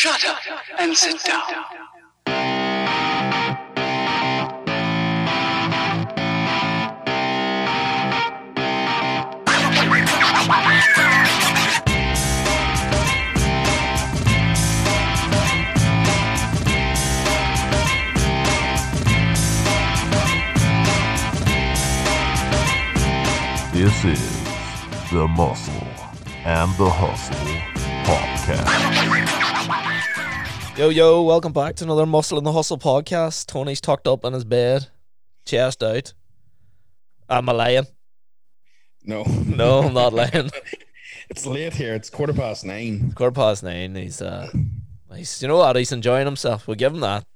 Shut up and sit down. This is the Muscle and the Hustle podcast. Yo, yo, welcome back to another Muscle in the Hustle podcast. Tony's tucked up in his bed, chest out. Am I lying? No. No, I'm not lying. It's late here. It's quarter past nine. Quarter past nine. He's, uh, he's, you know what? He's enjoying himself. We'll give him that.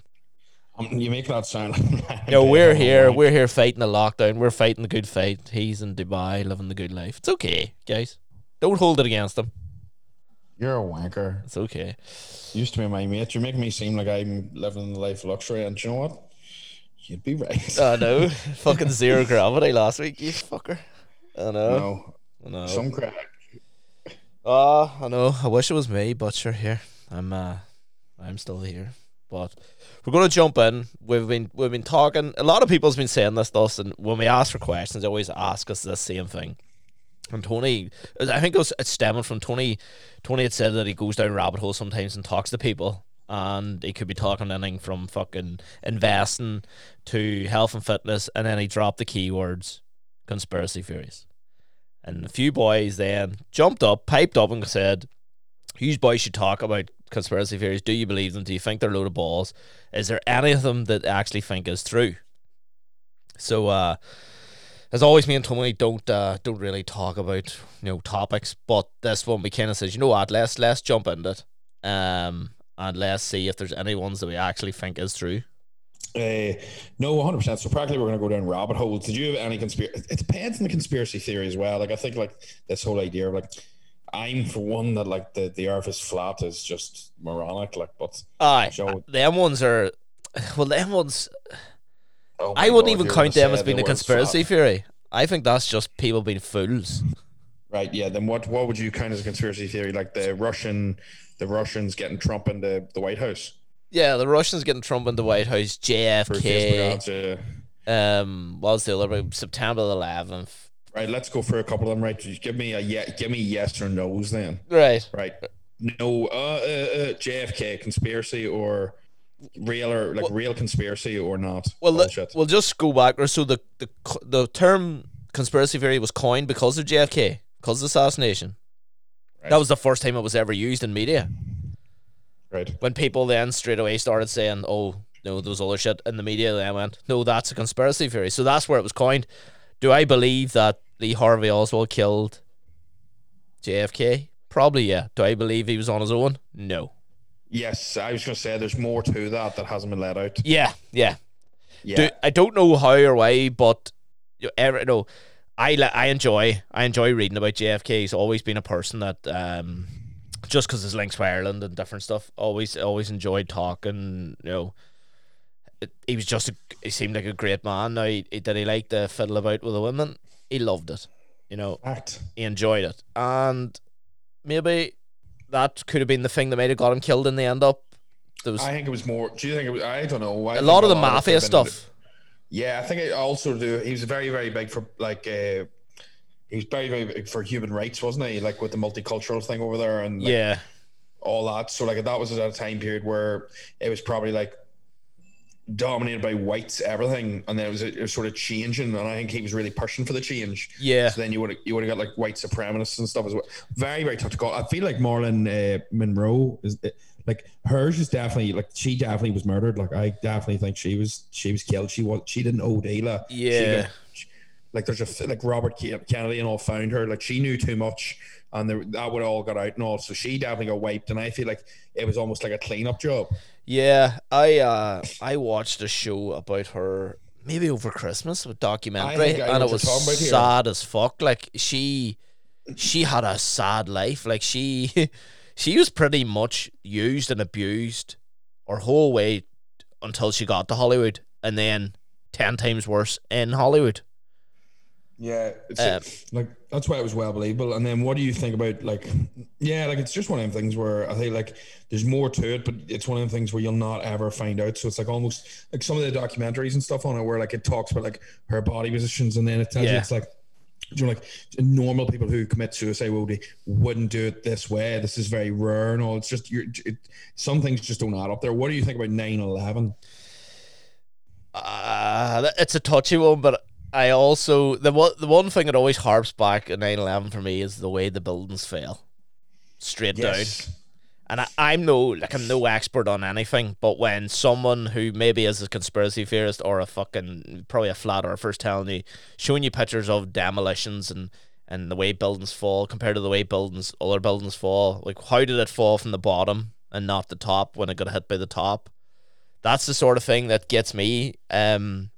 Um, you make that sound. Yo, we're here. We're here fighting the lockdown. We're fighting the good fight. He's in Dubai living the good life. It's okay, guys. Don't hold it against him. You're a wanker. It's okay. Used to be my mate. You make me seem like I'm living the life of luxury, and you know what? You'd be right. I know. Fucking zero gravity last week, you fucker. I know. no, I know. some crack. Oh, I know. I wish it was me, but sure, here I'm. Uh, I'm still here. But we're gonna jump in. We've been we've been talking. A lot of people's been saying this to us, and when we ask for questions, they always ask us the same thing. And Tony, I think it was it's stemming from Tony. Tony had said that he goes down rabbit holes sometimes and talks to people, and he could be talking anything from fucking investing to health and fitness, and then he dropped the keywords conspiracy theories. And a few boys then jumped up, piped up, and said, "You boys should talk about conspiracy theories. Do you believe them? Do you think they're load of balls? Is there any of them that actually think is true?" So, uh, as always, me and Tommy don't uh, don't really talk about you know topics, but this one we kind of says, you know what, let's let's jump into it, um, and let's see if there's any ones that we actually think is true. Uh, no, 100. percent So practically, we're going to go down rabbit holes. Did you have any conspiracy? It depends on the conspiracy theory as well. Like I think, like this whole idea of like, I'm for one that like the the Earth is flat is just moronic. Like, but Aye, So- them ones are, well, them ones. Oh I wouldn't God, even count them as being a conspiracy flat. theory. I think that's just people being fools. Right. Yeah. Then what? What would you count as a conspiracy theory? Like the Russian, the Russians getting Trump into the White House Yeah, the Russians getting Trump in the White House, JFK. Um, what was the other? September the eleventh. Right. Let's go for a couple of them. Right. Just give me a yeah. Give me yes or no's then. Right. Right. No. Uh. uh, uh JFK conspiracy or real or like real conspiracy or not? Well, Bullshit. we'll just go back. So the, the the term conspiracy theory was coined because of JFK, because of the assassination. Right. That was the first time it was ever used in media. right. When people then straight away started saying, "Oh, no, there was other shit," in the media, then went, "No, that's a conspiracy theory." So that's where it was coined. Do I believe that Lee Harvey Oswald killed JFK? Probably, yeah. Do I believe he was on his own? No. Yes, I was going to say there's more to that that hasn't been let out. Yeah, yeah. Yeah. Do, I don't know how or why, but you know, I I enjoy I enjoy reading about JFK. He's always been a person that um, just because his links to Ireland and different stuff, always always enjoyed talking. You know, it, he was just a, he seemed like a great man. Now, he, he, did he like to fiddle about with the women? He loved it. You know, Fact. he enjoyed it, and maybe that could have been the thing that might have got him killed in the end up. There was I think it was more. Do you think it was? I don't know. I a lot of the mafia could have been- stuff. Yeah, I think I also do. He was very, very big for like. Uh, he was very, very big for human rights, wasn't he? Like with the multicultural thing over there and like, yeah, all that. So like that was at a time period where it was probably like dominated by whites, everything, and then it was, it was sort of changing. And I think he was really pushing for the change. yeah. So then you would you would have got like white supremacists and stuff as well. Very very tough to call. I feel like Marilyn uh, Monroe is like hers is definitely like she definitely was murdered. Like I definitely think she was she was killed. She was she didn't owe Dela. Yeah. got- she- like there's a like Robert Kennedy and all found her. Like she knew too much. And there, that would all got out and all, so she definitely got wiped. And I feel like it was almost like a cleanup job. Yeah, I uh I watched a show about her maybe over Christmas, a documentary, think I and it was you're talking about here. sad as fuck. Like she she had a sad life. Like she she was pretty much used and abused her whole way until she got to Hollywood, and then ten times worse in Hollywood. Yeah, it's Um, like that's why it was well believable. And then what do you think about like, yeah, like it's just one of them things where I think like there's more to it, but it's one of them things where you'll not ever find out. So it's like almost like some of the documentaries and stuff on it where like it talks about like her body positions, and then it tells you it's like. You know, like normal people who commit suicide, well, they wouldn't do it this way. This is very rare and all. It's just you're, it, some things just don't add up there. What do you think about 9-11? Uh, it's a touchy one, but I also the one the one thing that always harps back at 9-11 for me is the way the buildings fell, straight down. And I, I'm no like I'm no expert on anything, but when someone who maybe is a conspiracy theorist or a fucking probably a flat earther's telling you, showing you pictures of demolitions and and the way buildings fall compared to the way buildings other buildings fall, like how did it fall from the bottom and not the top when it got hit by the top? That's the sort of thing that gets me. Um,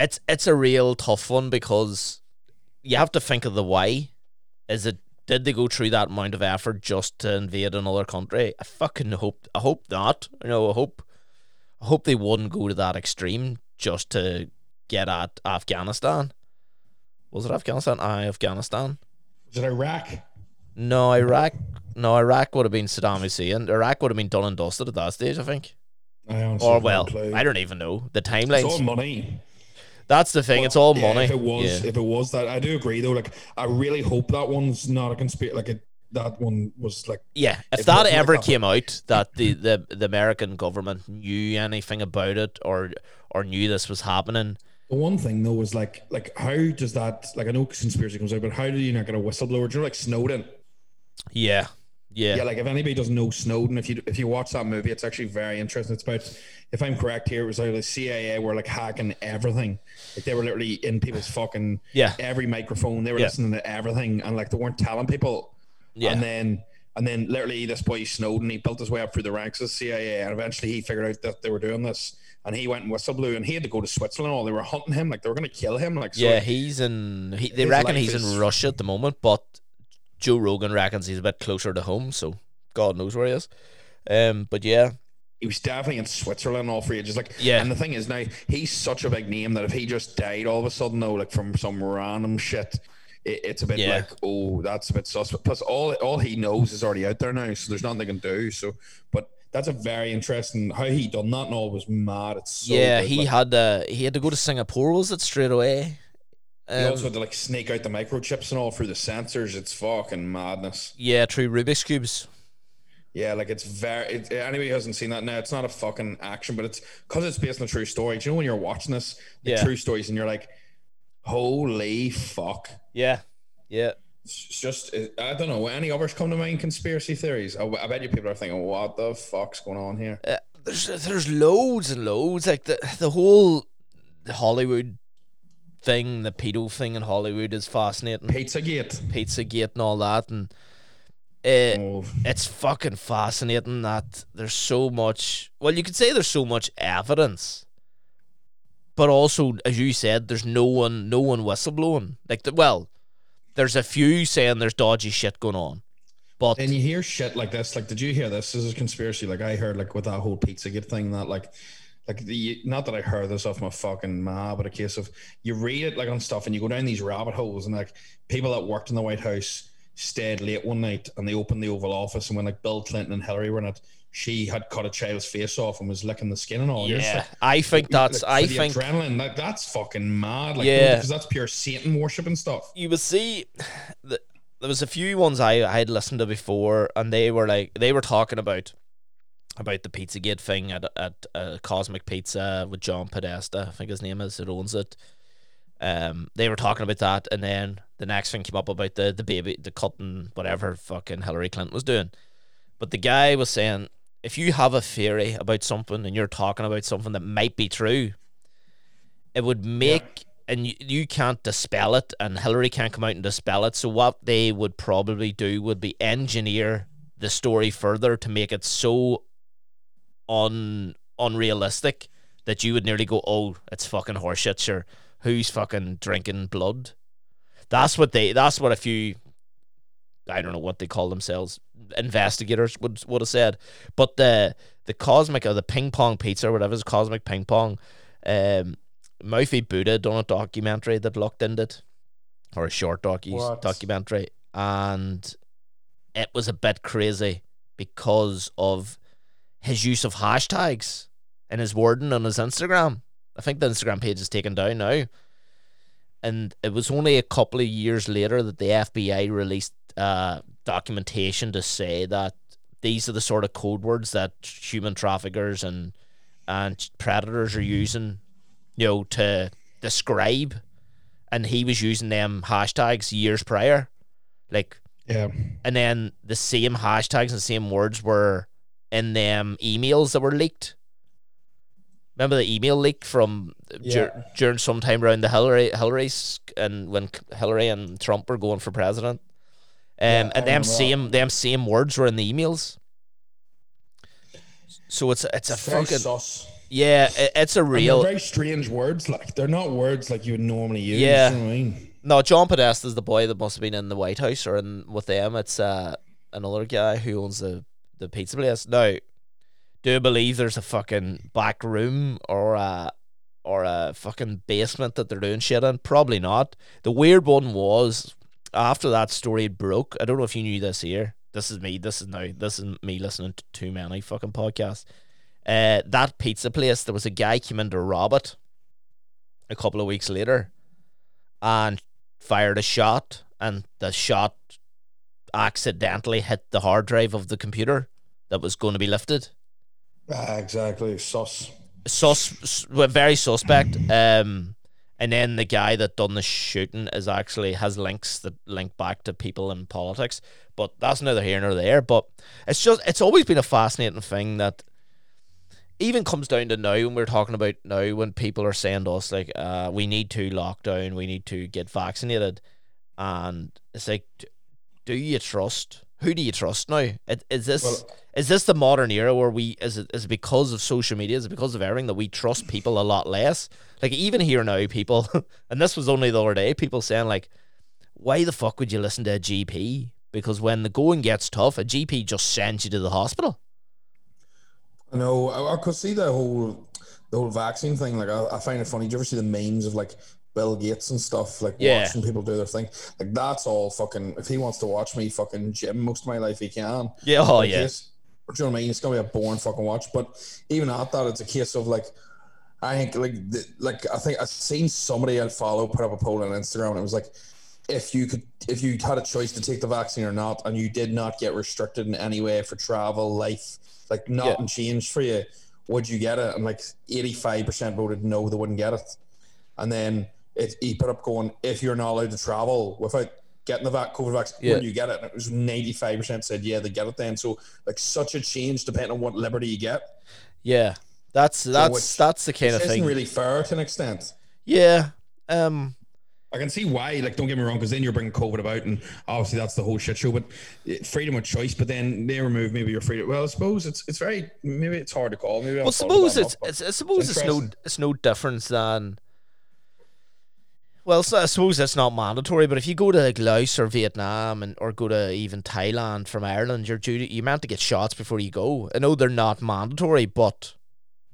it's it's a real tough one because you have to think of the why. Is it did they go through that amount of effort just to invade another country? I fucking hope I hope not. You know, I hope I hope they wouldn't go to that extreme just to get at Afghanistan. Was it Afghanistan? Aye, Afghanistan. Was it Iraq? No, Iraq. No, Iraq would have been Saddam Hussein. Iraq would have been done and dusted at that stage, I think. I honestly Or well. I don't even know the It's all money. That's the thing. It's all Yeah, money. If it was, Yeah. if it was that, I do agree though. Like, I really hope that one's not a conspiracy. Like, it, that one was like, Yeah, if that wasn't like ever that. came out that the, the, the American government knew anything about it or or knew this was happening, the one thing though was like, like how does that? Like, I know conspiracy comes out, but how do you not get a whistleblower? Do you know, like Snowden? yeah, yeah, Yeah, like if anybody doesn't know Snowden, if you if you watch that movie, it's actually very interesting. It's about, if I'm correct here, it was like the CIA were like hacking everything. Like they were literally in people's fucking Yeah. every microphone. They were Yeah. listening to everything, and like they weren't telling people. yeah, And then and then literally this boy Snowden, he built his way up through the ranks of the CIA, and eventually he figured out that they were doing this, and he went and whistleblew, and he had to go to Switzerland. All they were hunting him, like they were going to kill him. Like so yeah. He's in. He, they reckon he's is- in Russia at the moment, but Joe Rogan reckons he's a bit closer to home, so God knows where he is. Um, but yeah, he was definitely in Switzerland all for ages. Like, Yeah. And the thing is now he's such a big name that if he just died all of a sudden, though, like from some random shit, it, it's a bit Yeah. like, oh, that's a bit suspect. Plus, all all he knows is already out there now, so there's nothing they can do. So, but that's a very interesting how he done that and all was mad. It's so yeah. good, He like, had uh, he had to go to Singapore. Was it straight away? Um, also had to like snake out the microchips and all through the sensors. It's fucking madness. yeah, true. Rubik's cubes. Yeah, like it's very. It, anybody who hasn't seen that now, it's not a fucking action, but it's because it's based on a true story. Do you know when you're watching this, the Yeah. true stories, and you're like, holy fuck. Yeah, yeah. It's just, I don't know. Any others come to mind? Conspiracy theories? I, I bet you people are thinking, what the fuck's going on here? Uh, there's there's loads and loads like the the whole Hollywood thing, the pedo thing in Hollywood is fascinating. Pizzagate. Pizzagate and all that, and uh, Oh, it's fucking fascinating that there's so much. Well, you could say there's so much evidence, but also, as you said, there's no one, no one whistleblowing. Like, the, well, there's a few saying there's dodgy shit going on, but and you hear shit like this. Like, did you hear this? This is a conspiracy. Like, I heard like with that whole Pizzagate thing that like. Like the not that I heard this off my fucking ma, but a case of you read it like on stuff and you go down these rabbit holes and like people that worked in the White House stayed late one night and they opened the Oval Office and when like Bill Clinton and Hillary were in it, she had cut a child's face off and was licking the skin and all. Yeah, like, I think that's. like, I the think adrenaline. Like that's fucking mad. Like, Yeah. because that's pure Satan worship and stuff. you would see the, there was a few ones I, I had listened to before and they were like they were talking about about the Pizzagate thing at at uh, Cosmic Pizza with John Podesta, I think his name is, who owns it. Um, they were talking about that, and then the next thing came up about the the baby, the cutting, whatever fucking Hillary Clinton was doing. But the guy was saying, if you have a theory about something and you're talking about something that might be true, it would make and you, you can't dispel it and Hillary can't come out and dispel it. So what they would probably do would be engineer the story further to make it so un unrealistic that you would nearly go, Oh, it's fucking horseshit, sure. Who's fucking drinking blood? That's what they that's what a few I don't know what they call themselves, investigators would would have said. But the the cosmic or the ping pong pizza or whatever is cosmic ping pong, um, Mouthy Buddha done a documentary that looked into it, or a short docu What? documentary, and it was a bit crazy because of his use of hashtags and his wording on his Instagram. I think the Instagram page is taken down now. And it was only a couple of years later that the FBI released uh, documentation to say that these are the sort of code words that human traffickers and and predators are using, you know, to describe. And he was using them hashtags years prior, like Yeah. and then the same hashtags and the same words were in them emails that were leaked. Remember the email leak from dur- during some time around the Hillary Hillary's and when Hillary and Trump were going for president. Um, Yeah, and them that. same them same words were in the emails. So it's it's a It's fucking sus. yeah, it, it's a And real very strange words. Like they're not words like you would normally use. Yeah. You know what I mean? No, John Podesta's the boy that must have been in the White House or in with them. It's uh, another guy who owns the, the pizza place. Now, do you believe there's a fucking back room or a or a fucking basement that they're doing shit in? Probably not. The weird one was after that story broke. I don't know if you knew this here. This is me. This is now. This is me listening to too many fucking podcasts. Uh, that pizza place. There was a guy came in to rob it. A couple of weeks later, and fired a shot, and the shot accidentally hit the hard drive of the computer that was going to be lifted. Ah, exactly. Sus. Sus, very suspect. Um, and then the guy that done the shooting is actually has links that link back to people in politics, but that's neither here nor there. But it's just it's always been a fascinating thing that even comes down to now when we're talking about now when people are saying to us like uh, we need to lock down, we need to get vaccinated, and it's like, do you trust? Who do you trust now? Is this Well- is this the modern era where we is it is it because of social media, is it because of everything that we trust people a lot less? Like even here now, people, and this was only the other day, people saying like, why the fuck would you listen to a GP? Because when the going gets tough, a GP just sends you to the hospital. I know. I, I could see the whole the whole vaccine thing. Like I, I find it funny. Do you ever see the memes of like Bill Gates and stuff? Like Yeah. watching people do their thing. Like that's all fucking. If he wants to watch me fucking gym most of my life, he can. Yeah, oh Like, yeah, Do you know what I mean? It's gonna be a boring fucking watch. But even at that, it's a case of like, I think like the, like I think I've seen somebody I follow put up a poll on Instagram, and it was like, if you could, if you had a choice to take the vaccine or not, and you did not get restricted in any way for travel, life, like nothing changed for you, would you get it? And like eighty five percent voted no, they wouldn't get it. And then it, he put up going, if you're not allowed to travel without getting the vac- COVID vaccine, Yeah. would you get it? And it was 95% said, yeah, they get it then. So, like, such a change depending on what liberty you get. yeah. That's that's which- that's the kind of isn't thing. really fair to an extent. yeah. Um. I can see why, like, don't get me wrong, because then you're bringing COVID about, and obviously that's the whole shit show. But eh, freedom of choice, but then they remove maybe your freedom. Well, I suppose it's it's very maybe it's hard to call. Maybe Well, about suppose it's, enough, it's I suppose it's no it's no difference than. Well, so I suppose that's not mandatory, but if you go to like Laos or Vietnam and or go to even Thailand from Ireland, you're due to, you meant to get shots before you go. I know they're not mandatory, but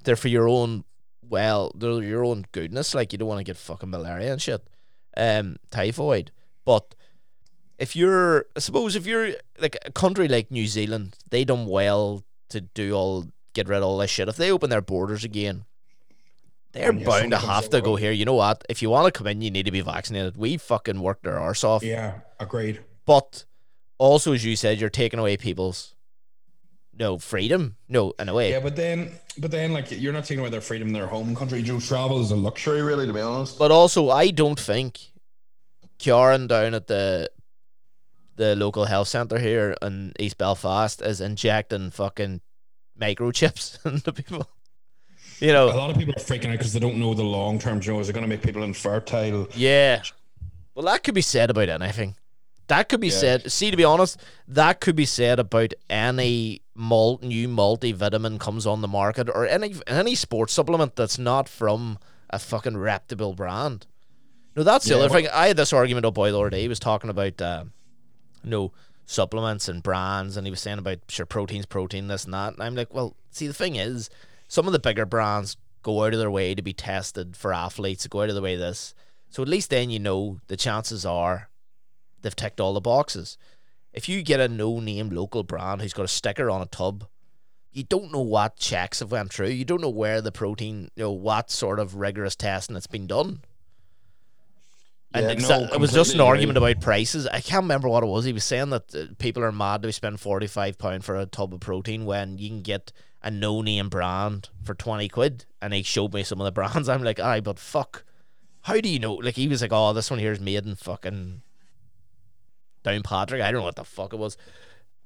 they're for your own well, they're your own goodness. Like you don't want to get fucking malaria and shit, um, typhoid. But if you're, I suppose if you're like a country like New Zealand, they done well to do all get rid of all this shit. If they open their borders again, they're bound to have to go here. You know what? If you want to come in, you need to be vaccinated. We fucking worked our arse off. Yeah, agreed. But also, as you said, you're taking away people's no freedom. No, in a way. Yeah, but then, but then, like, you're not taking away their freedom in their home country. Joe, travel is a luxury, really, to be honest. But also, I don't think Kieran down at the the local health centre here in East Belfast is injecting fucking microchips into people. You know, A lot of people are freaking out because they don't know the long term. Joe, is it going to make people infertile? yeah. Well, that could be said about anything. That could be Yeah. said. See, to be honest, that could be said about any malt new multivitamin comes on the market or any any sports supplement that's not from a fucking reputable brand. No, that's the Yeah, other what- thing. I had this argument up by the other day. He was talking about uh, you know supplements and brands, and he was saying about sure proteins, protein, this and that. And I'm like, well, see, the thing is, some of the bigger brands go out of their way to be tested for athletes, to go out of the way this. So at least then you know the chances are they've ticked all the boxes. If you get a no name local brand who's got a sticker on a tub, you don't know what checks have went through. You don't know where the protein, you know, what sort of rigorous testing that's been done. And Yeah, exa- no, it was just an argument about prices. I can't remember what it was. He was saying that uh, people are mad to spend forty five pound for a tub of protein when you can get a no name brand for twenty quid. And he showed me some of the brands. I'm like, aye, but fuck, how do you know? Like he was like, oh, this one here is made in fucking Downpatrick. I don't know what the fuck it was,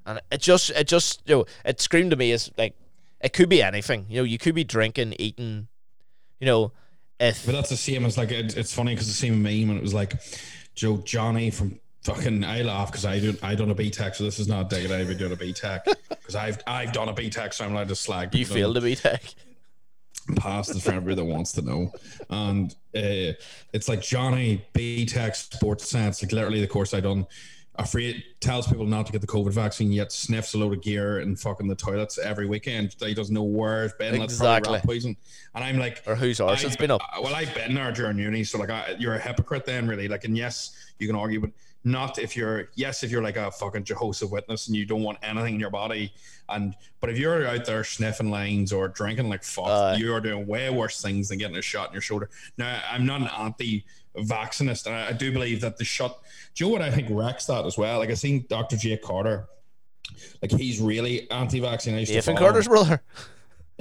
and it just, it just, you know, it screamed to me as like, it could be anything. You know, you could be drinking, eating, you know, if But that's the same as like it, it's funny because the same meme when it was like Joe Johnny from fucking I laugh because I do I done a BTEC so this is not a digging I've been doing a BTEC because I've I've done a BTEC so I'm allowed to slag. you on to BTEC. past is for everybody that wants to know, and uh, it's like Johnny BTEC sports science like literally the course I done. Afraid tells people not to get the COVID vaccine, yet sniffs a load of gear and fucking the toilets every weekend. He doesn't know where it's been. Exactly. rat poison. And I'm like, Or whose arse it's been up. uh, Well, I've been there during uni, so like I, you're a hypocrite then, really. Like, and yes, you can argue, but not if you're yes, if you're like a fucking Jehovah's Witness and you don't want anything in your body. And but if you're out there sniffing lines or drinking like fuck, Aye. you are doing way worse things than getting a shot in your shoulder. Now, I'm not an anti-vaccinist, and I, I do believe that the shot. Do you know what I think wrecks that as well? Like I seen Dr. Jake Carter. Like he's really anti-vaccine. I used to Nathan follow him. Carter's brother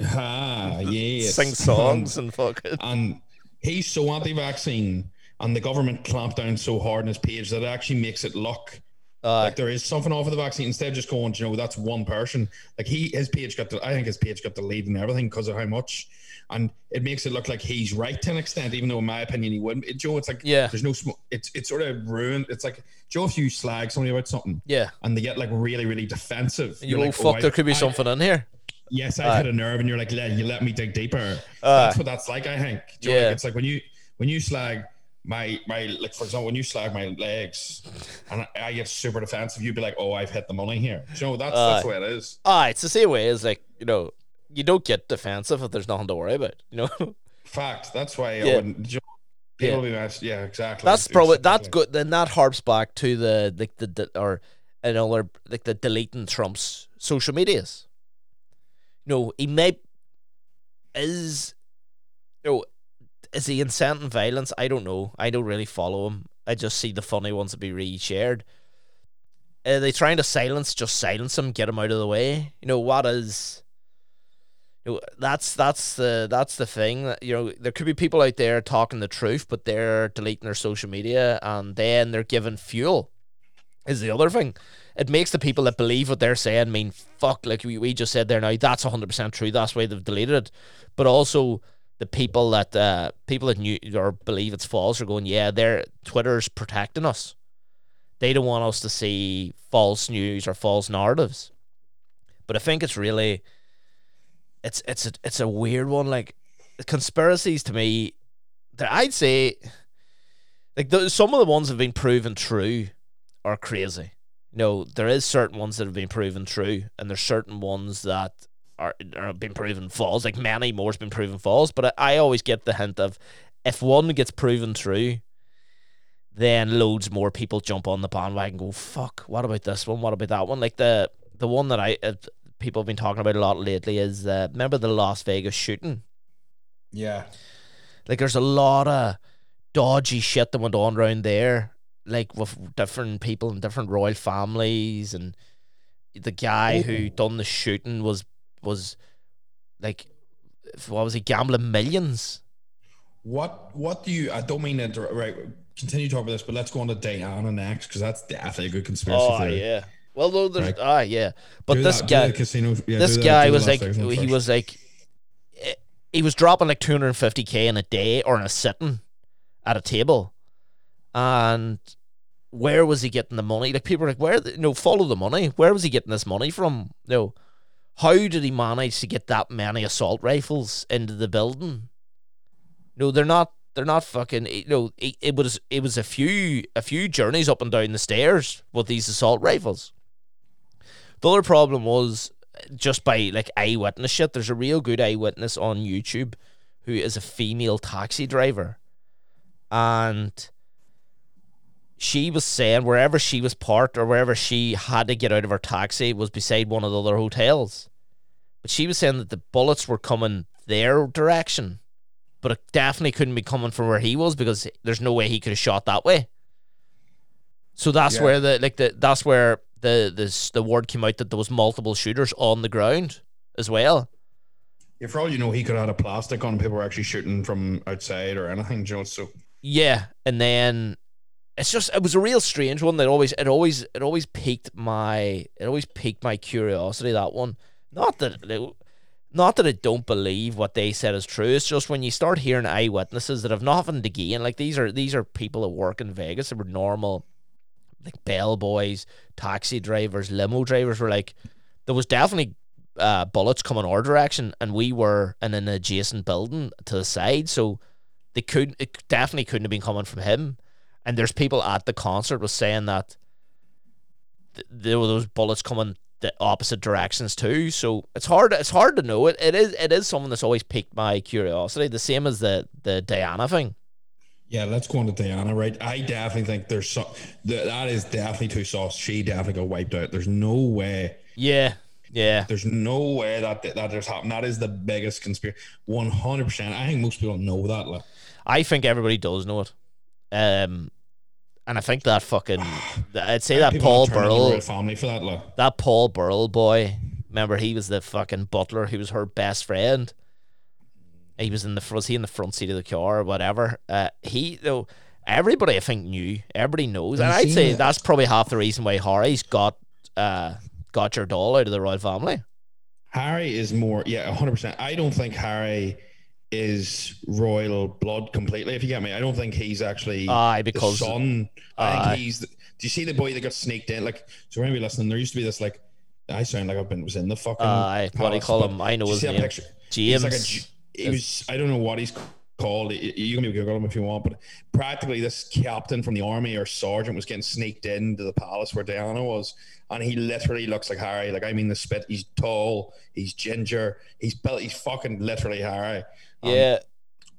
Ah, yes. sing songs and fucking. and he's so anti-vaccine and the government clamped down so hard on his page that it actually makes it look Uh, like there is something off of the vaccine instead of just going you know that's one person like he his page got the, i think his page got the lead and everything because of how much and it makes it look like he's right to an extent even though in my opinion he wouldn't it, joe it's like Yeah. there's no smoke it's it's sort of ruined it's like joe if you slag somebody about something yeah. and they get like really really defensive You like, fuck, oh, I- there could be I- something in here. yes, I've Aye. hit a nerve, and you're like, let you let me dig deeper. Aye. that's what that's like. I think. Know, Yeah. like, it's like when you when you slag my my like for example when you slag my legs, and I, I get super defensive, you'd be like, oh, I've hit the money here. You know, that's that's Aye. the way it is. Ah, it's the same way as like you know, you don't get defensive if there's nothing to worry about. You know, Fact. That's why Yeah. I wouldn't. you know, People be nice. Yeah, exactly. that's probably that's good. Then that harps back to the like the, the or another like the deleting Trump's social medias. You know, he may is you know is he inciting violence? I don't know. I don't really follow him. I just see the funny ones that be reshared. Are they trying to silence? Just silence him, get him out of the way. You know what is? You know, that's that's the that's the thing. You know, there could be people out there talking the truth, but they're deleting their social media, and then they're given fuel. Is the other thing. It makes the people that believe what they're saying mean fuck. Like we, we just said there now, that's hundred percent true. That's why they've deleted it. But also the people that uh, people that knew or believe it's false are going, yeah, they're Twitter's protecting us. They don't want us to see false news or false narratives. But I think it's really, it's it's a, it's a weird one. Like conspiracies to me, that I'd say, like the, some of the ones have been proven true are crazy. You know, there is certain ones that have been proven true, and there's certain ones that are are been proven false. Like many more's been proven false, but I, I always get the hint of if one gets proven true, then loads more people jump on the bandwagon. and Go fuck! What about this one? What about that one? Like the the one that I uh, people have been talking about a lot lately is uh, remember the Las Vegas shooting. Yeah. Like there's a lot of dodgy shit that went on around there, like with different people and different royal families, and the guy who done the shooting was was like, what was he gambling millions? What What do you? I don't mean to inter- right. Continue talking about this, but let's go on to Diana next because that's definitely a good conspiracy Oh theory. yeah. Well, though there's Right. ah yeah, but Do this that- guy casino. Yeah, this the- guy was like he first. was like eh, he was dropping like 250k in a day or in a sitting at a table and where was he getting the money like people were like where the, no follow the money where was he getting this money from no how did he manage to get that many assault rifles into the building no they're not they're not fucking you know it, it was it was a few a few journeys up and down the stairs with these assault rifles the other problem was eh, just by like eyewitness shit. There's a real good eyewitness on YouTube who is a female taxi driver, and she was saying wherever she was parked or wherever she had to get out of her taxi was beside one of the other hotels. But she was saying that the bullets were coming their direction, but it definitely couldn't be coming from where he was because there's no way he could have shot that way. So that's Yeah. where the like the that's where the this the word came out that there was multiple shooters on the ground as well. Yeah, for all you know, he could have had a plastic on. People were actually shooting from outside or anything, you know. So Yeah, and then it's just it was a real strange one that always it always it always piqued my it always piqued my curiosity that one. Not that it, not that I don't believe what they said is true. It's just when you start hearing eyewitnesses that have nothing to gain, like these are these are people that work in Vegas that were normal like bellboys, taxi drivers, limo drivers were like there was definitely uh, bullets coming our direction and we were in an adjacent building to the side, so they could it definitely couldn't have been coming from him. And there's people at the concert was saying that th- there were those bullets coming the opposite directions too. So it's hard. It's hard to know. It it is it is something that's always piqued my curiosity. The same as the the Diana thing. yeah, let's go on to Diana. Right, I definitely think there's so that that is definitely too soft. She definitely got wiped out. There's no way. Yeah, yeah, There's no way that that just happened. That is the biggest conspiracy. One hundred percent. I think most people know that. Like, I think everybody does know it. Um, and I think that fucking I'd say that Paul Burrell family for that. Like, that Paul Burrell boy. Remember, he was the fucking butler. He was her best friend. He was in the was he in the front seat of the car or whatever. Uh, he though everybody I think knew. Everybody knows, and I'd say it? that's probably half the reason why Harry's got uh got your doll out of the royal family. Harry is more. Yeah, hundred percent. I don't think Harry is royal blood completely. If you get me, I don't think he's actually Aye, the because son. I Aye. think he's. The, do you see the boy that got sneaked in? Like, so anybody listening, there used to be this like. I sound like I've been was in the fucking. Aye, what do you call him? I know his name. picture? He's like a, he was. I don't know what he's called. You you can Google him if you want, but practically this captain from the army or sergeant was getting sneaked into the palace where Diana was, and he literally looks like Harry. Like I mean, the spit. He's tall. He's ginger. He's built. He's fucking literally Harry. Um, yeah,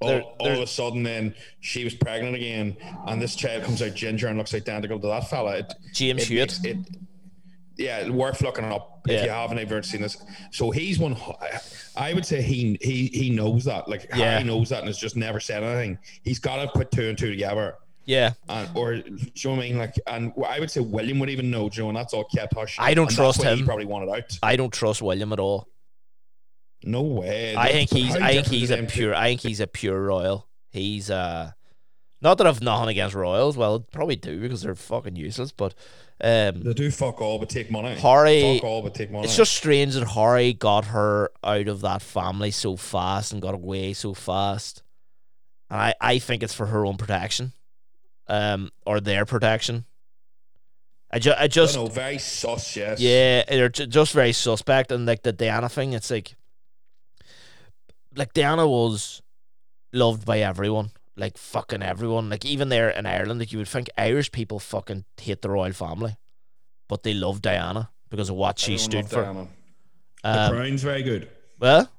all, There- all of a sudden, then she was pregnant again, and this child comes out ginger and looks identical to that fella. It, James it Hewitt. makes it yeah worth looking up if Yeah. you haven't ever seen this. So he's one i would say he he he knows that. Like Yeah. harry knows that and has just never said anything. He's got to put two and two together. Yeah, and or do you know what i mean? Like and i would say william would even know joe and that's all kept hush. I don't trust why he him. probably wanted out. I don't trust William at all. no way. I think he's I think he's a pure I think he's a pure royal. He's uh not that I've nothing against royals, well probably do because they're fucking useless, but um they do fuck all but take money Harry- fuck all but take money it's just strange that Harry got her out of that family so fast and got away so fast. And I, I think it's for her own protection. Um or their protection. I, ju- I I just don't know very sus yes Yeah, they're ju- just very suspect, and like the Diana thing, it's like, like Diana was loved by everyone, like fucking everyone, like even there in Ireland, like you would think Irish people fucking hate the royal family, but they love Diana because of what she stood for. Diana. the Um, crown's very good well,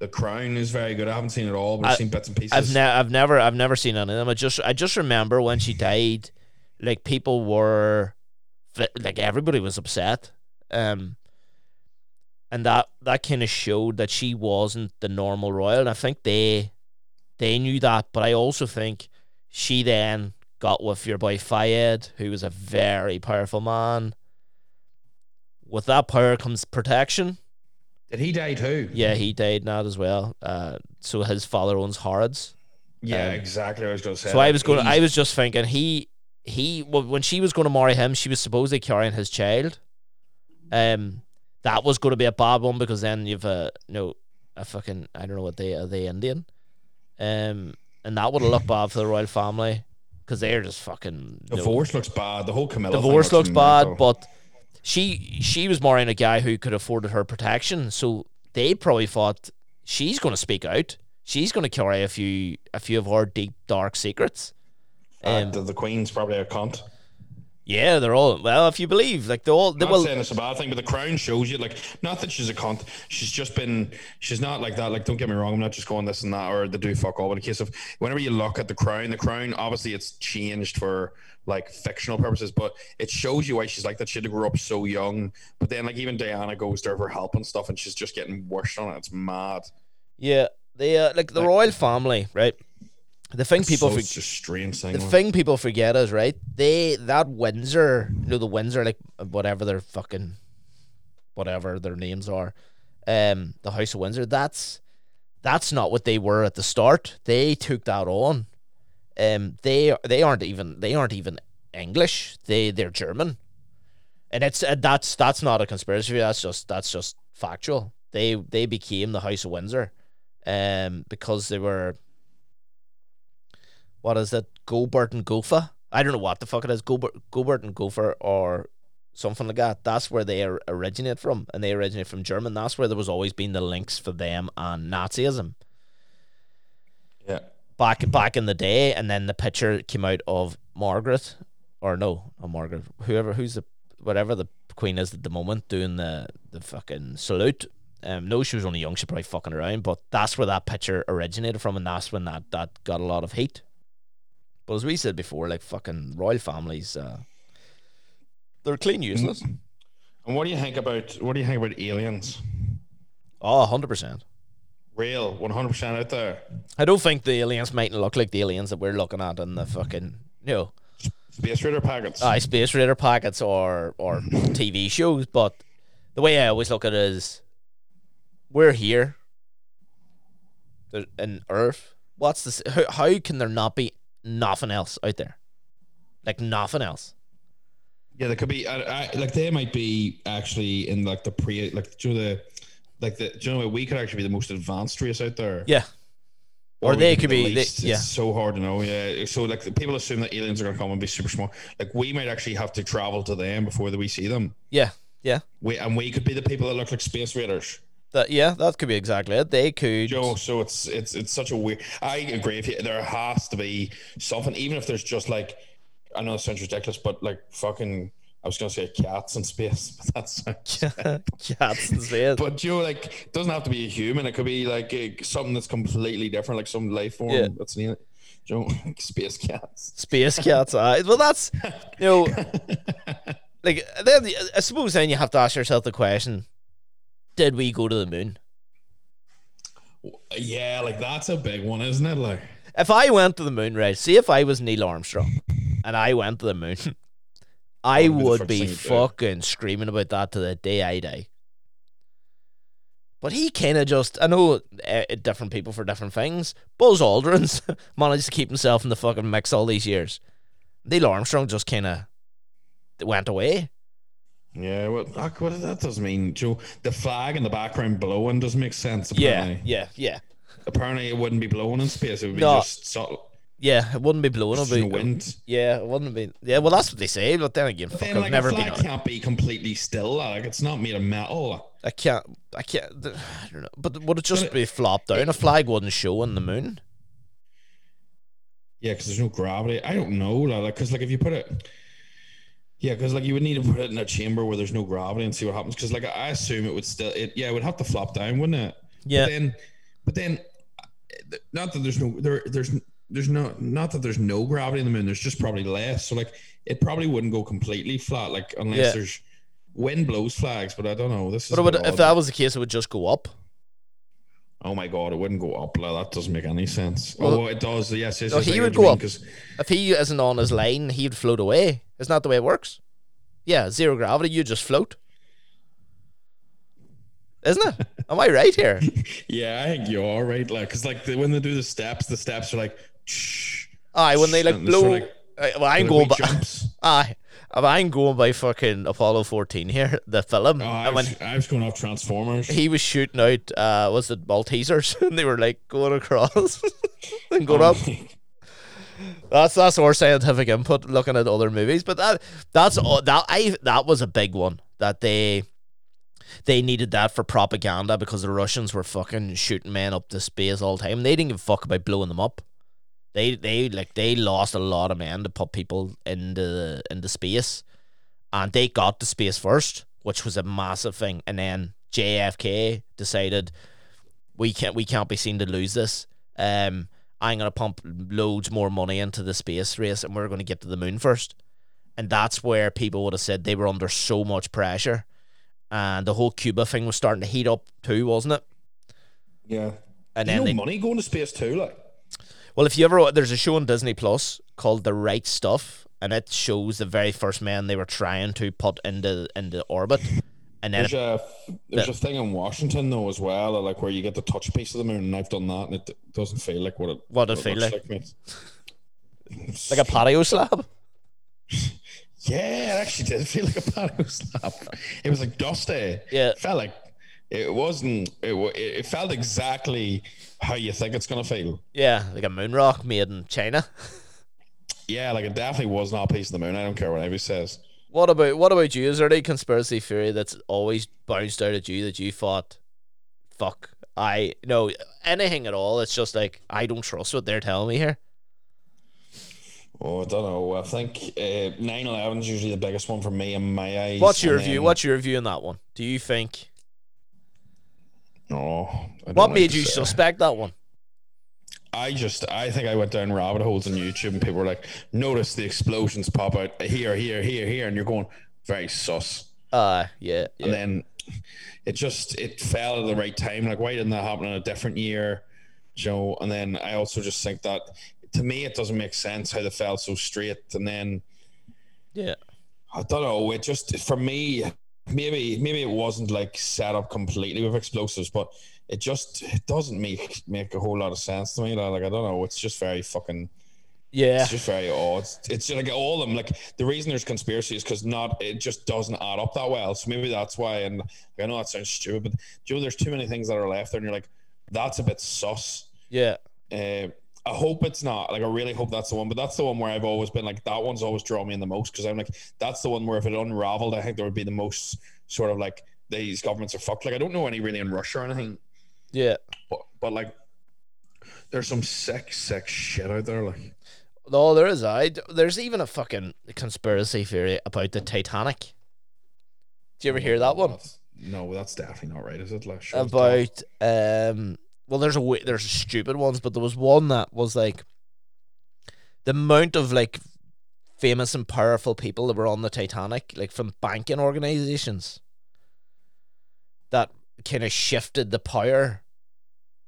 The Crown is very good. I haven't seen it all, but I- I've seen bits and pieces. I've ne- I've never I've never seen any of them. I just I just remember when she died, like people were, like everybody was upset, um, and that that kind of showed that she wasn't the normal royal. And I think they they knew that, but I also think she then got with your boy Fayed, who was a very powerful man. With that power comes protection. Did he die too? Yeah, he died now as well. Uh, so his father owns Harrods. Yeah, Um, exactly. I was going to say. So I was going. I was just thinking he he when she was going to marry him, she was supposedly carrying his child. Um, that was going to be a bad one because then you've a you know a fucking I don't know what they are they Indian, um, and that would have looked bad for the royal family because they're just fucking divorce looks bad. The whole Camilla thing divorce looks bad, mental. but she she was marrying a guy who could afforded her protection, so they probably thought she's going to speak out. She's going to carry a few a few of her deep dark secrets. Uh, Um, the, the Queen's probably a cunt. Yeah, they're all well. If you believe, like they're all, they I'm not will. saying it's a bad thing, but the crown shows you like not that she's a cunt. She's just been she's not like that. Like don't get me wrong, I'm not just going this and that or the do fuck all. But in case of whenever you look at the crown, the crown obviously it's changed for like fictional purposes, but it shows you why she's like that. She grow up so young. But then like even Diana goes there for help and stuff, and she's just getting worse on it. It's mad. Yeah, they uh, like the royal family, right? The thing people so for- strange thing. the like. thing people forget is right. They that Windsor, you know, the Windsor, like whatever their fucking, whatever their names are, um, the House of Windsor. That's that's not what they were at the start. They took that on. Um, they they aren't even they aren't even English. They they're German, and it's uh, that's that's not a conspiracy. That's just that's just factual. They they became the House of Windsor, um, because they were what is it? Gobert and Gofa. I don't know what the fuck it is. Gobert, Gobert and Gopher or something like that. That's where they or- originate from, and they originate from German. That's where there was always been the links for them and Nazism yeah. back back in the day. And then the picture came out of Margaret, or no, not Margaret. Whoever, who's the whatever the queen is at the moment doing the the fucking salute. Um, no, she was only young. She probably fucking around, but that's where that picture originated from, and that's when that that got a lot of hate. But as we said before, like fucking royal families, uh, they're clean useless. And what do you think about what do you think about aliens? Oh, 100%. Real, one hundred percent out there. I don't think the aliens mightn't look like the aliens that we're looking at in the fucking, you know, Space Raider packets. uh, Space Raider packets or, or TV shows. But the way I always look at it is we're here in Earth. What's this? How, how can there not be nothing else out there? Like nothing else. Yeah, there could be. I, I, like they might be actually in like the pre, like do you know the, like the do you know what, we could actually be the most advanced race out there. Yeah. Or, they could be, they, yeah. It's so hard to know. Yeah. So like the people assume that aliens are gonna come and be super smart. Like we might actually have to travel to them before that we see them. Yeah. Yeah. We and we could be the people that look like space raiders. That, yeah, that could be exactly it. They could. Joe, so it's it's it's such a weird. I agree. If you, there has to be something, even if there's just like, I know it sounds ridiculous, but like fucking, I was gonna say cats in space, but that's. Cats and space. But Joe, like, it doesn't have to be a human. It could be like a, something that's completely different, like some life form Yeah. that's near. Joe, space cats. Space cats eyes. Well, that's you know, like then I suppose then you have to ask yourself the question: Did we go to the moon? Yeah, like that's a big one, isn't it? Like, If I went to the moon, right? See if I was Neil Armstrong and I went to the moon, I would be the would first be thing you'd do? fucking screaming about that to the day I die. But he kind of just, I know uh, different people for different things. Buzz Aldrin's managed to keep himself in the fucking mix all these years. Neil Armstrong just kind of went away. Yeah, well, like, what that does mean, Joe. The flag in the background blowing doesn't make sense. Yeah, Apparently. yeah, yeah. Apparently, it wouldn't be blowing in space. It would be No. just subtle. Yeah, it wouldn't be blowing. It'd be, wind. Um, yeah, it wouldn't be. Yeah, well, that's what they say. But then again, fuck, Then, I've never a been. flag on- can't be completely still. Like, it's not made of metal. I can't. I can't. I don't know. But would it just But it- be flopped down? A flag wouldn't show on the moon. Yeah, because there's no gravity. I don't know, like, because like if you put it, yeah, because like you would need to put it in a chamber where there's no gravity and see what happens. Because like I assume it would still, it yeah, it would have to flop down, wouldn't it? Yeah. But then, but then, not that there's no there there's there's no not that there's no gravity in the moon. There's just probably less. So like it probably wouldn't go completely flat, like unless Yeah. there's wind blows flags. But I don't know. This is But would, if that was the case, it would just go up. Oh my god, it wouldn't go up. Like, that doesn't make any sense. Oh, well, oh, it does. Yes, yes. no, yes, he would go mean, up. 'cause- If he isn't on his line, he'd float away. Isn't that the way it works? Yeah, zero gravity. You just float. Isn't it? Am I right here? Yeah, I think you are right. Like, cause like the, when they do the steps, the steps are like, shh. Aye, when they like it's sort blow. of like- well, I'm going jumps. Aye, I'm going by fucking Apollo 14 here, the film. Oh, I was, I was going off Transformers. he was shooting out, uh, was it Maltesers? and they were like going across and going Oh up. my- That's that's our scientific input looking at other movies, but that that's all that I that was a big one that they they needed that for propaganda because the Russians were fucking shooting men up to space all the time. They didn't give a fuck about blowing them up. They they like they lost a lot of men to put people in the in the space, and they got the space first, which was a massive thing. And then JFK decided we can't we can't be seen to lose this. Um, I'm gonna pump loads more money into the space race, and we're gonna get to the moon first. And that's where people would have said they were under so much pressure, and the whole Cuba thing was starting to heat up too, wasn't it? Yeah. And you then they, money going to space too, like. Well, if you ever there's a show on Disney Plus called The Right Stuff, and it shows the very first man they were trying to put into into orbit, and then There's a there's the- a thing in Washington though as well, like where you get the touch piece of the moon, and I've done that, and it doesn't feel like what it What it feel looks like? mate. like a patio slab. Yeah, it actually did feel like a patio slab. It was like dusty. Yeah. It felt like it wasn't. It it felt exactly how you think it's gonna feel. Yeah, like a moon rock made in China. Yeah, like it definitely was not a piece of the moon. I don't care what anybody says. What about what about you? Is there any conspiracy theory that's always bounced out at you that you thought, fuck, I no anything at all? It's just like I don't trust what they're telling me here. Oh, I don't know. I think uh, 9/11 is usually the biggest one for me in my eyes. What's your and view? then- What's your view on that one? Do you think No. What like made you say. suspect that one? I just, I think I went down rabbit holes on YouTube and people were like, notice the explosions pop out here, here, here, here. And you're going, very sus. Uh yeah, yeah. And then it just, it fell at the right time. Like, why didn't that happen in a different year? You know, and then I also just think that to me, it doesn't make sense how they fell so straight. And then yeah. I don't know. It just for me, maybe maybe it wasn't like set up completely with explosives, but it just it doesn't make make a whole lot of sense to me. Like I don't know. It's just very fucking. Yeah. It's just very odd. It's, like all of them. Like the reason there's conspiracy is because not it just doesn't add up that well. So maybe that's why. And I know that sounds stupid, but Joe, there's too many things that are left there, and you're like, that's a bit sus. Yeah. Uh, I hope it's not. Like, I really hope that's the one. But that's the one where I've always been like, that one's always drawn me in the most because I'm like, that's the one where if it unraveled, I think there would be the most sort of like these governments are fucked. Like, I don't know any really in Russia or anything, Yeah. but but like, there's some sick, sick shit out there. Like, No, there is. I there's even a fucking conspiracy theory about the Titanic. Did you ever hear that one? That's- no, that's definitely not right, is it? Like, about um well there's a way, there's stupid ones but there was one that was like the amount of like famous and powerful people that were on the Titanic like from banking organizations that kind of shifted the power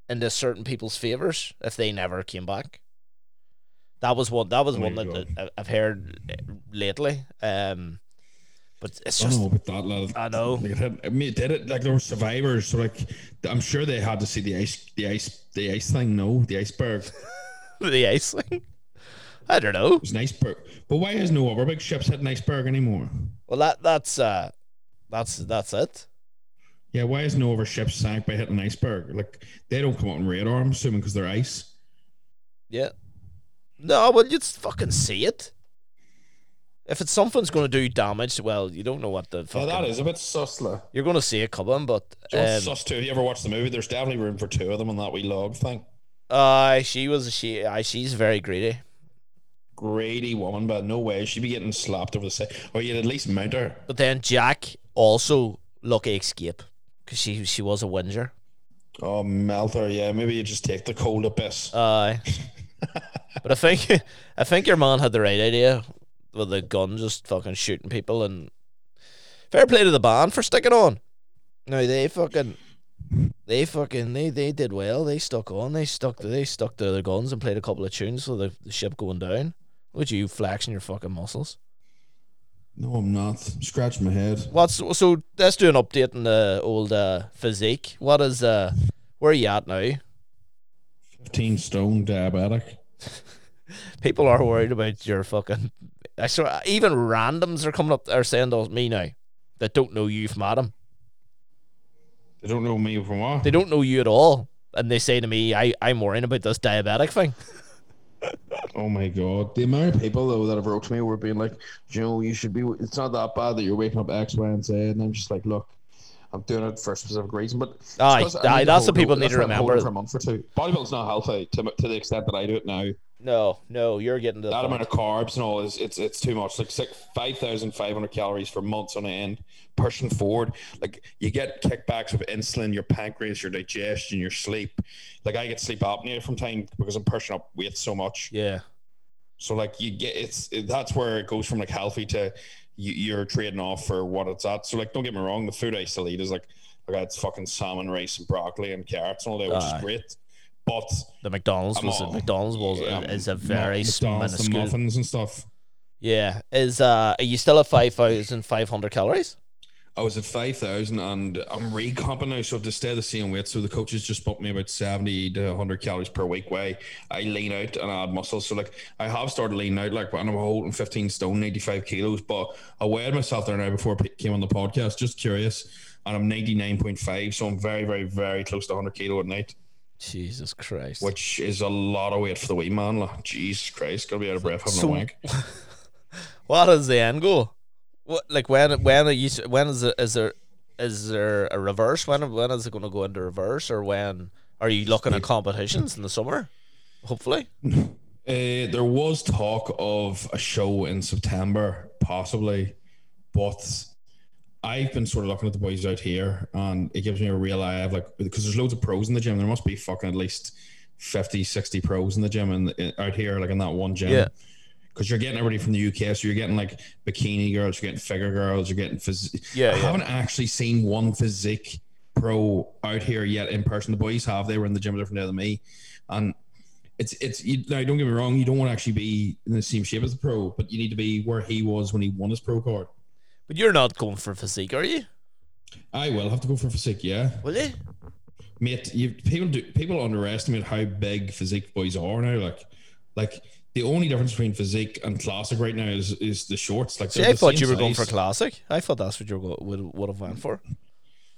into certain people's favors if they never came back. That was one that was Oh one that, I've heard lately. Um but it's I just don't know about that level. I know Like it had, I mean, it did it like there were survivors. So like, I'm sure they had to see the ice, the ice, the ice thing. No, the iceberg. the ice thing I don't know It's was an iceberg. But why has no other big ships hit an iceberg anymore? Well, that that's uh, that's that's it. Yeah, why is no other ships sank by hitting an iceberg? Like they don't come out on radar. I'm assuming because they're ice. Yeah. No, well, you just fucking see it. If it's something's going to do damage, well, you don't know what the Yeah, that is a bit sus. You're going to see it coming, but Do you know um, sus too? Have you ever watched the movie? There's definitely room for two of them on that wee log thing. uh, she was she, uh, she's very greedy. Greedy woman, but no way she'd be getting slapped over the side. Or you'd at least mount her. But then Jack also lucky escape because she she was a whinger. Oh, melt her. Yeah, maybe you just take the cold abyss. Aye. but I think I think your man had the right idea with the gun just fucking shooting people and fair play to the band for sticking on. No, they fucking they fucking they they did well. They stuck on. They stuck to they stuck to their guns and played a couple of tunes for the, the ship going down. Would you flexing your fucking muscles. no, I'm not. Scratch my head. What's so let's do an update on the old uh, physique. What is uh where are you at now? 15 stone diabetic. People are worried about your fucking. I saw even randoms are coming up are saying to me now that don't know you from Adam. They don't know me from what? They don't know you at all, and they say to me, "I I'm worrying about this diabetic thing." Oh my god. The amount of people though that have wrote to me were being like, Joe, you should be it's not that bad that you're waking up X, Y, and Z and I'm just like, look, I'm doing it for a specific reason. But Aye, aye, that's what people it- need to why I'm holding it remember. For a month or two, bodybuilding's not healthy to, to the extent that I do it now. No, no, you're getting that point. amount of carbs and all is it's it's too much. Like six, five thousand five hundred calories for months on end, pushing forward. Like you get kickbacks of insulin, your pancreas, your digestion, your sleep. Like I get sleep apnea from time because I'm pushing up weight so much. Yeah, So like you get it's it, that's where it goes from like healthy to you, you're trading off for what it's at. So like don't get me wrong, the food I still eat is like like I had fucking salmon, rice, and broccoli and carrots and all that, which Aye. is great. But the McDonald's I'm was all- McDonald's was yeah, is a very McDonald's, the minuscule. muffins and stuff. Yeah, is uh, are you still at five thousand five hundred calories? I was at 5,000 and I'm recomping now. So to stay the same weight, so the coaches just bumped me about 70 to 100 calories per week way. I lean out and add muscle. So like I have started leaning out, like, and I'm holding 15 stone, 85 kilos, but I weighed myself there now before I came on the podcast, just curious. And I'm 99.5. So I'm very, very, very close to 100 kilo at night, Jesus Christ! which is a lot of weight for the wee man. Like, Jesus Christ, gotta be out of breath having So- a wank. What is the end goal? What like when when are you when is it is there is there a reverse when when is it going to go into reverse or when are you looking at competitions in the summer? Hopefully, Uh, there was talk of a show in September, possibly, but I've been sort of looking at the boys out here, and it gives me a real eye of like because there's loads of pros in the gym. There must be fucking at least 50, 60 pros in the gym and out here, like in that one gym. Yeah. Because you're getting everybody from the UK, so you're getting like bikini girls, you're getting figure girls, you're getting phys- Yeah, I yeah. haven't actually seen one physique pro out here yet in person. The boys have; they were in the gym a different day than me, and it's it's you, now don't get me wrong you don't want to actually be in the same shape as the pro but you need to be where he was when he won his pro card but you're not going for physique, are you? i will have to go for physique yeah Will you? mate you people do people underestimate how big physique boys are now like like the only difference between physique and classic right now is is the shorts like See, I thought you were going for classic. I thought that's what you were go- would would have went for.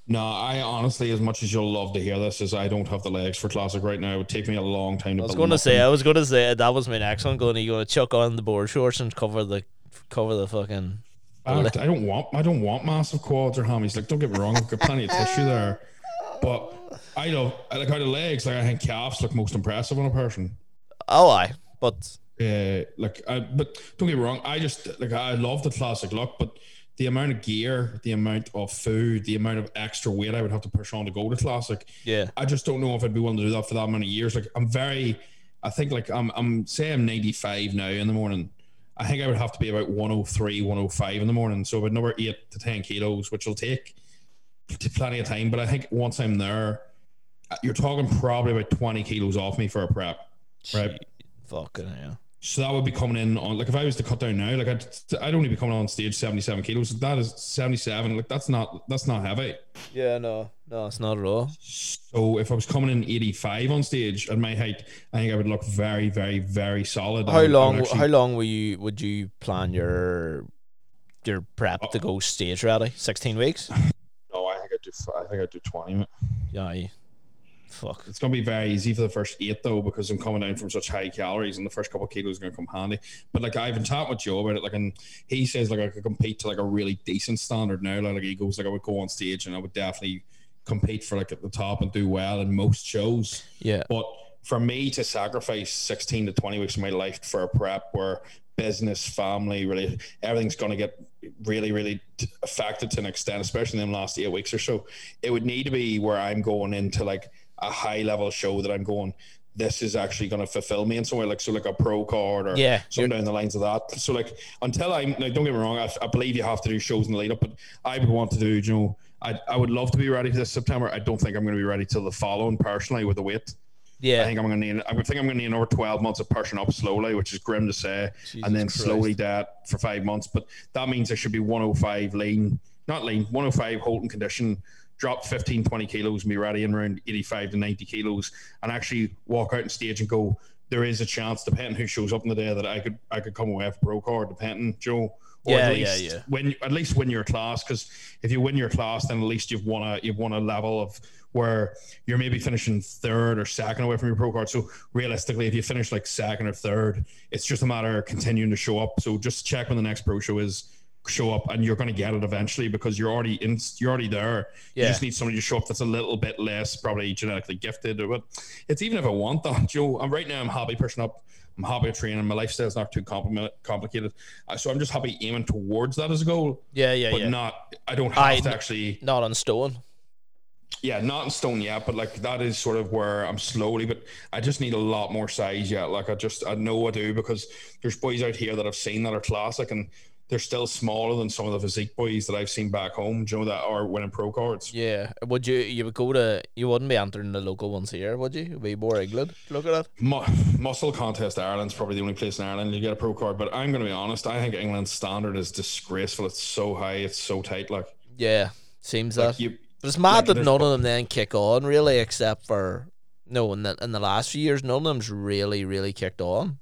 no i honestly as much as you'll love to hear this is i don't have the legs for classic right now it would take me a long time to I was going to say. I was going to say that was my next one. Going, you going to chuck on the board shorts and cover the cover the fucking. Fact, I don't want I don't want massive quads or hammies. Like, don't get me wrong, I've got plenty of tissue there. But I love I like how the legs, like I think calves look most impressive on a person. Oh, I. But Uh, like, I, but don't get me wrong, I just like I love the classic look, but the amount of gear, the amount of food, the amount of extra weight I would have to push on to go to classic, yeah, I just don't know if I'd be willing to do that for that many years. Like, I'm very, I think like I'm I'm say I'm 95 now in the morning. I think I would have to be about 103, 105 in the morning. So about another eight to 10 kilos, which will take plenty of time. But I think once I'm there, uh, you're talking probably about 20 kilos off me for a prep. Right. Gee, Fucking hell. So that would be coming in on like if I was to cut down now, like I'd, I'd only be coming on stage 77 kilos. That is 77. Like that's not that's not heavy. Yeah, no, no, it's not at all. So if I was coming in 85 on stage at my height, I think I would look very, very, very solid. How I would long? actually- How long will you would you plan your your prep to go stage ready? Sixteen weeks. No, I think I'd do. I think I'd do 20. Yeah. Fuck. It's gonna be very easy for the first eight though, because I'm coming down from such high calories, and the first couple of kilos are gonna come handy. But like I've been chatting with Joe about it, like, and he says like I could compete to like a really decent standard now. Like, he goes like I would go on stage and I would definitely compete for like at the top and do well in most shows. Yeah. But for me to sacrifice 16 to 20 weeks of my life for a prep where business, family, really everything's going to get really, really affected to an extent, especially in the last eight weeks or so, it would need to be where I'm going into like a high level show that I'm going. This is actually going to fulfill me in some way, like so, like a pro card or Yeah, something down the lines of that. So, like until I'm, like, don't get me wrong, I, I believe you have to do shows in the lead up, but I would want to do, you know, I, I would love to be ready for this September. I don't think I'm going to be ready till the following personally with the weight. Yeah, I think I'm going to need. I think I'm going to need another 12 months of pushing up slowly, which is grim to say, Jesus and then Christ. slowly that for five months. But that means I should be 105 lean, not lean, 105 holding condition, drop 15, 20 kilos, and be ready in around 85 to 90 kilos, and actually walk out on stage and go. There is a chance, depending who shows up in the day, that I could I could come away with pro card, depending Joe. Or Yeah, at yeah, least yeah. When at least win your class, because if you win your class, then at least you've won a you've won a level of where you're maybe finishing third or second away from your pro card. So realistically, if you finish like second or third, it's just a matter of continuing to show up. So just check when the next pro show is. Show up, and you're going to get it eventually because you're already in. You're already there. You just need somebody to show up that's a little bit less probably genetically gifted. Or what? It's even if I want that, Joe. I'm right now. I'm happy pushing up. I'm happy training. My lifestyle's not too compli- complicated, uh, so I'm just happy aiming towards that as a goal, Yeah, yeah, but yeah. not. I don't have I- to actually Not on stone. yeah, not in stone yet, but like that is sort of where I'm slowly, but I just need a lot more size yet. Like I just, I know I do because there's boys out here that I've seen that are classic and they're still smaller than some of the physique boys that I've seen back home, do you know, that are winning pro cards. Yeah. Would you you would go to you wouldn't be entering the local ones here, would you? It'd be more England. Look at that. Mu- muscle contest Ireland's probably the only place in Ireland you get a pro card, but I'm going to be honest, I think England's standard is disgraceful. It's so high, it's so tight. Like, Yeah. Seems like that. you, But it's mad like, that none of them then kick on really, except for no. In the in the last few years, none of them's really really kicked on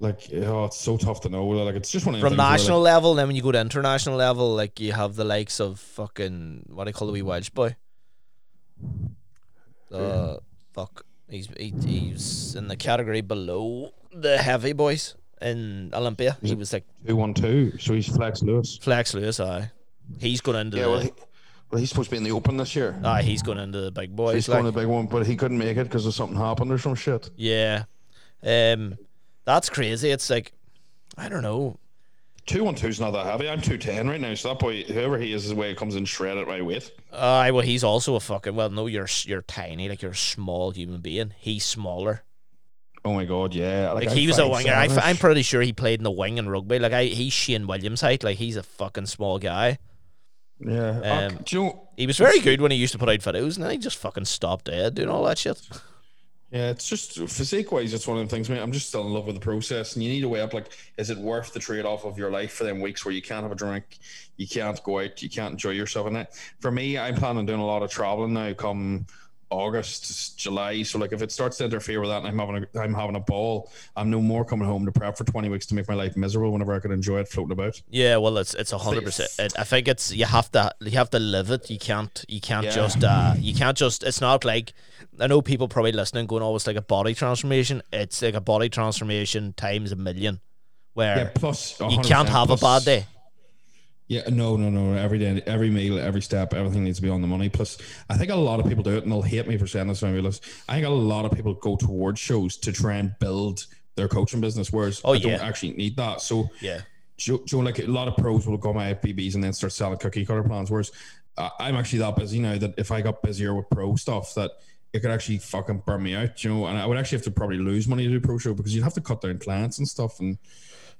like, oh, it's so tough to know. Like, it's just one of from things where, like, national level. Then when you go to international level, like you have the likes of fucking what do you call the wee Welsh boy? Uh, fuck. He's he, he's in the category below the heavy boys in Olympia. He was like two one two, so he's Flex Lewis. Flex Lewis. Aye, he's going into Yeah, the, well, he, well, he's supposed to be in the Open this year. aye, he's going into the big boys. he's like. going to the big one, but he couldn't make it because of something happened or some shit. Yeah. Um that's crazy. It's like I don't know. Two one two's not that heavy. I'm two ten right now, so that boy, whoever he is, his way he comes in shredded my weight. Uh well he's also a fucking well no you're you're tiny like you're a small human being. He's smaller. Oh my god, yeah. Like I'm he was a winger. I, 5'7"-ish. am pretty sure he played in the wing in rugby. Like I he's Shane Williams height. Like he's a fucking small guy. Yeah. Um, do you know, He was very good when he used to put out videos and then he just fucking stopped dead doing all that shit. Yeah, it's just physique wise, it's one of them things. Mate, I'm just still in love with the process, and you need to weigh up like, is it worth the trade off of your life for them weeks where you can't have a drink, you can't go out, you can't enjoy yourself? And that for me, I'm planning on doing a lot of traveling now. Come August, July. So like, if it starts to interfere with that, and I'm having a, I'm having a ball, I'm no more coming home to prep for 20 weeks to make my life miserable. Whenever I could enjoy it floating about. Yeah, well, it's it's a hundred percent. I think it's you have to you have to live it. You can't you can't Yeah. just uh you can't just. It's not like I know people probably listening going, "Oh, it's like a body transformation." It's like a body transformation times a million, where Yeah, plus you can't 100%, have a bad day. Yeah, no, no, no. Every day, every meal, every step, everything needs to be on the money. Plus, I think a lot of people do it, and they'll hate me for saying this when. I think a lot of people go towards shows to try and build their coaching business, whereas Oh, I don't actually need that. So, Yeah, Joe, Joe, like a lot of pros will go IFBBs and then start selling cookie cutter plans. Whereas I'm actually that busy now that if I got busier with pro stuff, that it could actually fucking burn me out, you know. And I would actually have to probably lose money to do pro show because you'd have to cut down clients and stuff. And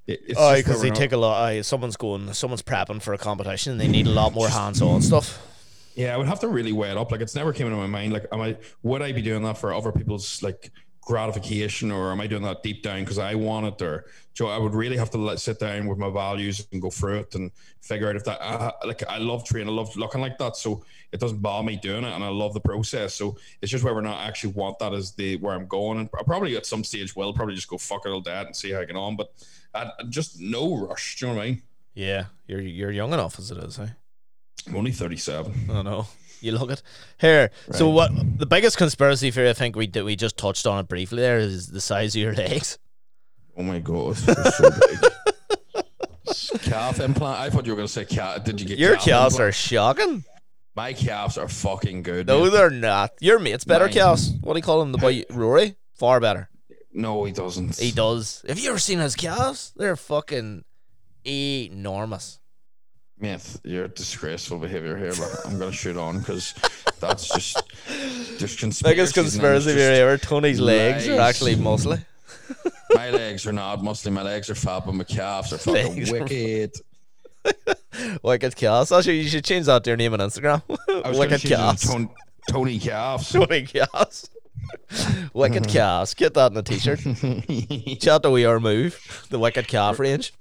it, it's oh, because they take a lot. Aye, someone's going, someone's prepping for a competition. and They need a lot more hands-on stuff. Yeah, I would have to really weigh it up. Like it's never came into my mind. Like, am I would I be doing that for other people's like gratification, or am I doing that deep down because I want it? Or Joe, I would really have to let sit down with my values and go through it and figure out if that. Uh, like I love training, I love looking like that, so it doesn't bother me doing it, and I love the process. So it's just whether or not I actually want that as the where I'm going, and I probably at some stage will probably just go fuck it all that and see how I get on. But I, I just no rush. Do you know what I mean? Yeah, you're you're young enough as it is. Eh? I'm only 37. I know. You look at here. So what the biggest conspiracy theory I think we did we just touched on it briefly there is the size of your legs. Oh my god, they're so big. calf implant. I thought you were going to say calf. Did you get Your calf calves implant? are shocking. My calves are fucking good. No, mate. they're not. Your mate's better Mine. calves. What do you call him? The boy Rory? Far better. no, he doesn't. He does. Have you ever seen his calves? They're fucking enormous. Mate, you're disgraceful behavior here, but I'm going to shoot on because that's just there's conspiracy. Biggest conspiracy theory ever. Tony's legs are actually muscly. My legs are not muscly. My legs are fat, but my calves are fucking Legs are- wicked. Wicked calves. Oh, actually, you should change that to your name on Instagram. I was going Wicked change it to calves. Tony, Tony calves. Tony calves. Wicked calves. Get that in a t-shirt. Chat to We Are Move. The Wicked Calf range.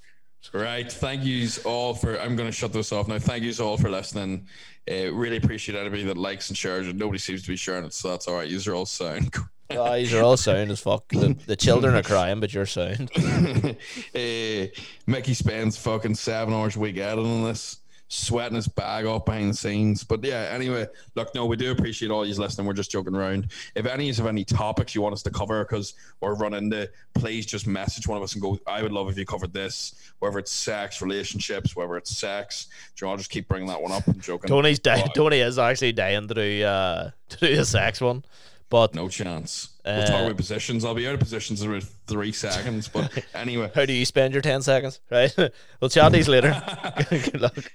Right. Thank yous all for. I'm going to shut this off now. Thank yous all for listening. Uh, really appreciate anybody that likes and shares it. Nobody seems to be sharing it, so that's all right. Yous are all sound. Guys are all sound as fuck. The, the children are crying, but you're sound. uh, Mickey spends fucking seven hours a week editing this. Sweating his bag off behind the scenes. But yeah, anyway, look, no, we do appreciate all you listening. We're just joking around. If any of you have any topics you want us to cover because we're running the, please just message one of us and go. I would love if you covered this, whether it's sex, relationships, whether it's sex. Do you want to just keep bringing that one up? I'm joking. Tony's dying. But Tony is actually dying to do uh to do the sex one, but No chance. We'll Uh, talk about positions. I'll be out of positions in about three seconds. But anyway, how do you spend your ten seconds? Right, we'll chat these later. Good luck.